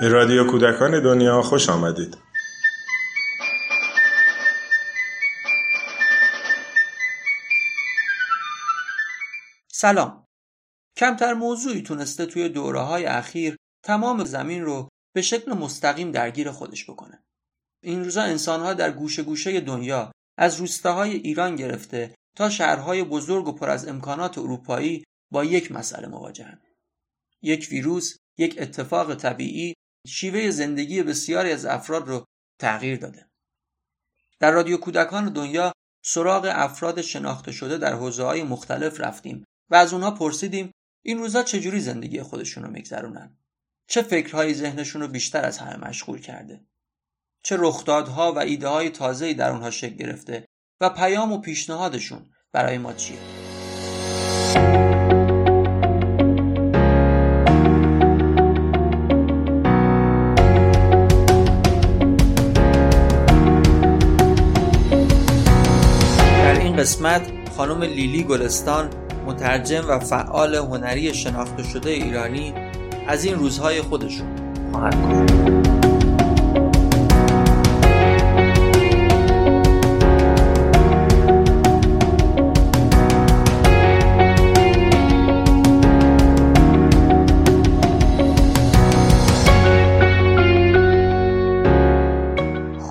به رادیو کودکان دنیا خوش آمدید. سلام. کمتر موضوعی تونسته توی دوره های اخیر تمام زمین رو به شکل مستقیم درگیر خودش بکنه. این روزا انسانها در گوشه گوشه دنیا از روستاهای ایران گرفته تا شهرهای بزرگ و پر از امکانات اروپایی با یک مسئله مواجهن. یک ویروس، یک اتفاق طبیعی شیوه زندگی بسیاری از افراد رو تغییر داده. در رادیو کودکان دنیا سراغ افراد شناخته شده در حوزه های مختلف رفتیم و از اونها پرسیدیم این روزا چجوری زندگی خودشون رو میگذرونن؟ چه فکرهایی ذهنشون رو بیشتر از همه مشغول کرده؟ چه رخدادها و ایده های تازه‌ای در اونها شکل گرفته و پیام و پیشنهادشون برای ما چیه؟ قسمت خانم لیلی گلستان مترجم و فعال هنری شناخته شده ایرانی از این روزهای خودشون خواهد گفت.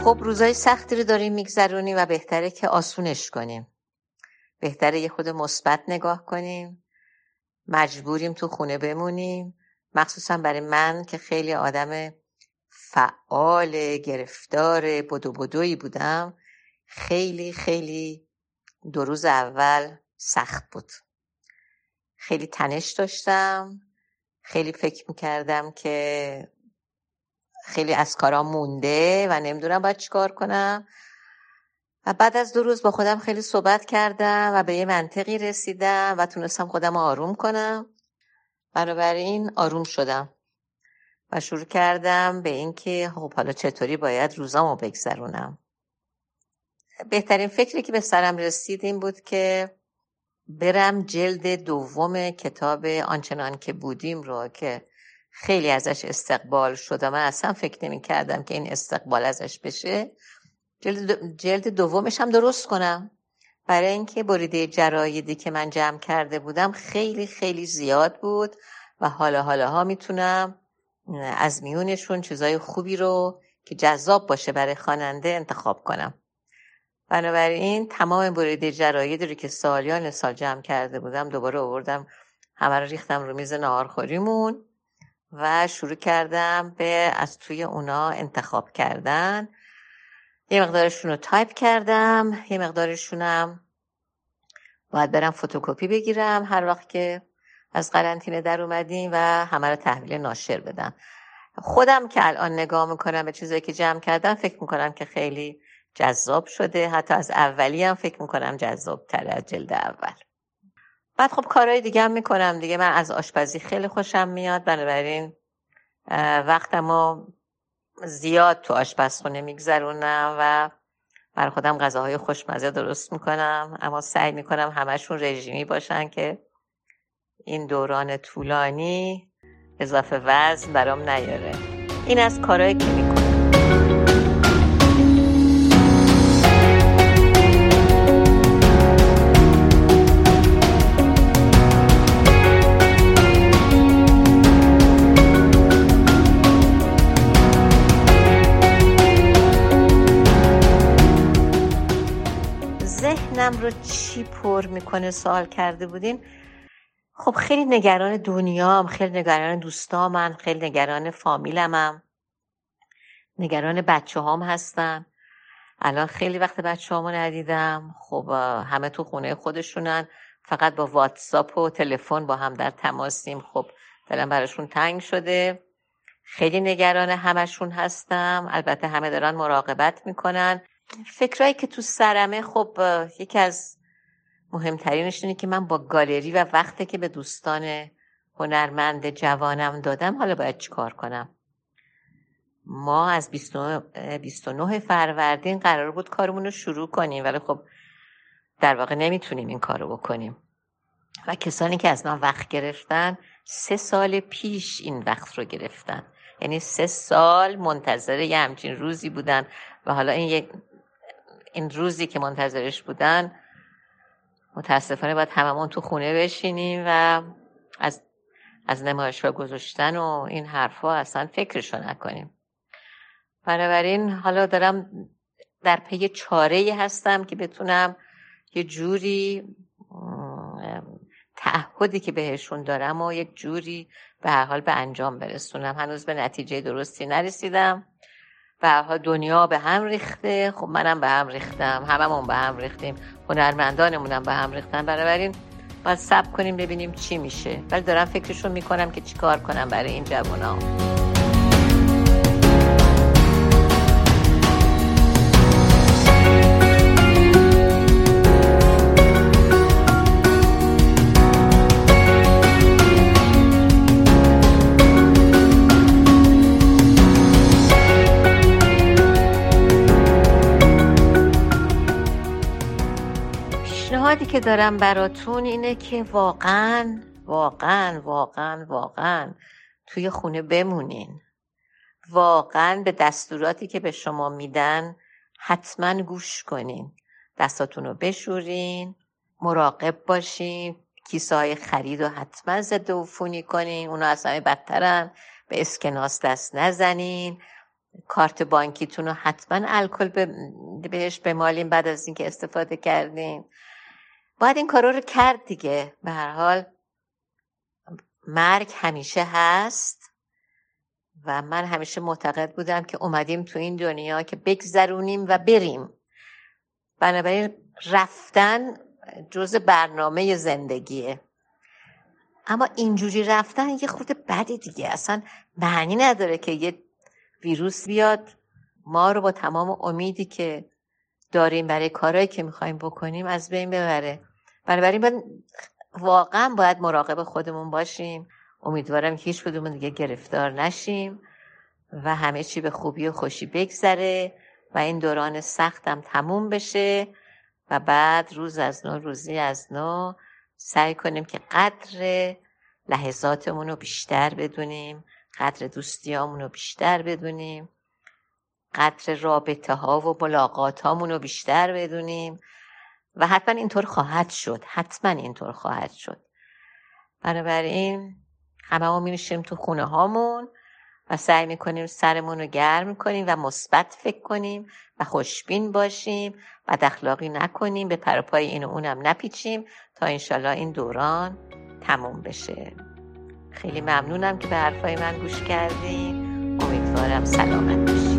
خب روزای سختی رو داریم میگذرونیم و بهتره که آسونش کنیم. بهتره یه خود مثبت نگاه کنیم. مجبوریم تو خونه بمونیم. مخصوصا برای من که خیلی آدم فعال گرفتار بدو بدویی بودم خیلی خیلی دو روز اول سخت بود. خیلی تنش داشتم. خیلی فکر می‌کردم که خیلی از کارا مونده و نمی‌دونم باید چیکار کنم. و بعد از دو روز با خودم خیلی صحبت کردم و به یه منطقی رسیدم و تونستم خودم آروم کنم. بنابراین آروم شدم و شروع کردم به اینکه خب حالا چطوری باید روزامو بگذرونم. بهترین فکری که به سرم رسید این بود که برم جلد دوم کتاب آنچنان که بودیم رو که خیلی ازش استقبال شد من اصلا فکر نمی کردم که این استقبال ازش بشه. جلد, دومش هم درست کنم. برای اینکه بریده جرایدی که من جمع کرده بودم خیلی خیلی زیاد بود و حالا حالا ها می‌تونم از میونشون چیزای خوبی رو که جذاب باشه برای خواننده انتخاب کنم. بنابراین تمام بریده جرایدی رو که سالیان سال جمع کرده بودم دوباره آوردم همه رو ریختم رو میز نهارخوریمون و شروع کردم به از توی اونا انتخاب کردن. یه مقدارشون رو تایپ کردم یه مقدارشونم باید برم فتوکپی بگیرم. هر وقت که از قرنطینه در اومدیم و همه رو تحویل ناشر بدم. خودم که الان نگاه می‌کنم به چیزایی که جمع کردم فکر می‌کنم که خیلی جذاب شده. حتی از اولی هم فکر می‌کنم جذاب تر از جلد اول. بعد خب کارهای دیگه هم می‌کنم دیگه. من از آشپزی خیلی خوشم میاد. بنابراین وقتمو زیاد تو آشپزخونه میگذرونم و بر خودم غذاهای خوشمزه درست می‌کنم. اما سعی می‌کنم همشون رژیمی باشن که این دوران طولانی اضافه وزن برام نیاره. این از کارهایی که می‌کنم ذهنم رو چی پر می‌کنه سوال کرده بودین؟ خب خیلی نگران دنیام خیلی نگران دوستامم خیلی نگران فامیلمم. نگران بچه هام هستم. الان خیلی وقت بچه هامو ندیدم. خب همه تو خونه خودشونن. فقط با واتساپ و تلفن با هم در تماسیم. خب دلم براشون تنگ شده. خیلی نگران همشون هستم. البته همه دارن مراقبت می‌کنن. فکرایی که تو سرمه خب یکی از مهمترینش اینه که من با گالری و وقتی که به دوستان هنرمند جوانم دادم حالا باید چیکار کنم؟ ما از 29 فروردین قرار بود کارمون رو شروع کنیم ولی خب در واقع نمی‌تونیم این کار رو بکنیم. و کسانی که از ما وقت گرفتن سه سال پیش این وقت رو گرفتن. یعنی سه سال منتظر یه همچین روزی بودن. و حالا این یک این روزی که منتظرش بودن متاسفانه باید هممون تو خونه بشینیم و از از نمایشگاه گذاشتن و این حرفها اصلا فکرشو نکنیم. بنابراین حالا دارم در پی چاره هستم که بتونم یه جوری تعهدی که بهشون دارم و یک جوری به هر حال به انجام برسونم. هنوز به نتیجه درستی نرسیدم. حال دنیا به هم ریخته. خب منم به هم ریختم. هممون به هم ریختیم. هنرمندانمونم به هم ریختن. بنابراین باید سب کنیم ببینیم چی میشه. ولی دارم فکرشون می‌کنم که چیکار کنم برای این جوونا که دارم براتون اینه که واقعا واقعا واقعا واقعا توی خونه بمونین. واقعا به دستوراتی که به شما میدن حتما گوش کنین. دستاتون رو بشورین مراقب باشین کیسه های خرید رو حتما ضد عفونی کنین اونا از همه بدترن به اسکناس دست نزنین. کارت بانکیتون رو حتما الکل بهش بمالین بعد از اینکه استفاده کردین. باید این کارا رو کرد دیگه. به هر حال مرگ همیشه هست و من همیشه معتقد بودم که اومدیم تو این دنیا که بگذرونیم و بریم. بنابراین رفتن جز برنامه زندگیه. اما اینجوری رفتن یه خود بدی دیگه. اصلا معنی نداره که یه ویروس بیاد. ما رو با تمام امیدی که داریم برای کارهایی که می‌خوایم بکنیم از بین ببره. بنابراین باید واقعا باید مراقب خودمون باشیم. امیدوارم که هیچ کدوم دیگه گرفتار نشیم و همه چی به خوبی و خوشی بگذره و این دوران سختم تموم بشه و بعد روز از نو روزی از نو سعی کنیم که قدر لحظاتمون رو بیشتر بدونیم قدر دوستیامون رو بیشتر بدونیم قدر رابطه ها و ملاقات رو بیشتر بدونیم. و حتما اینطور خواهد شد. حتما اینطور خواهد شد. بنابراین همه ما می تو خونه هامون و سعی می‌کنیم سرمون رو گرم کنیم و مثبت فکر کنیم و خوشبین باشیم و اخلاقی نکنیم به پروپای این و اونم نپیچیم تا انشالله این دوران تموم بشه. خیلی ممنونم که به حرفای من گوش کردیم امیدوارم سلامت باشیم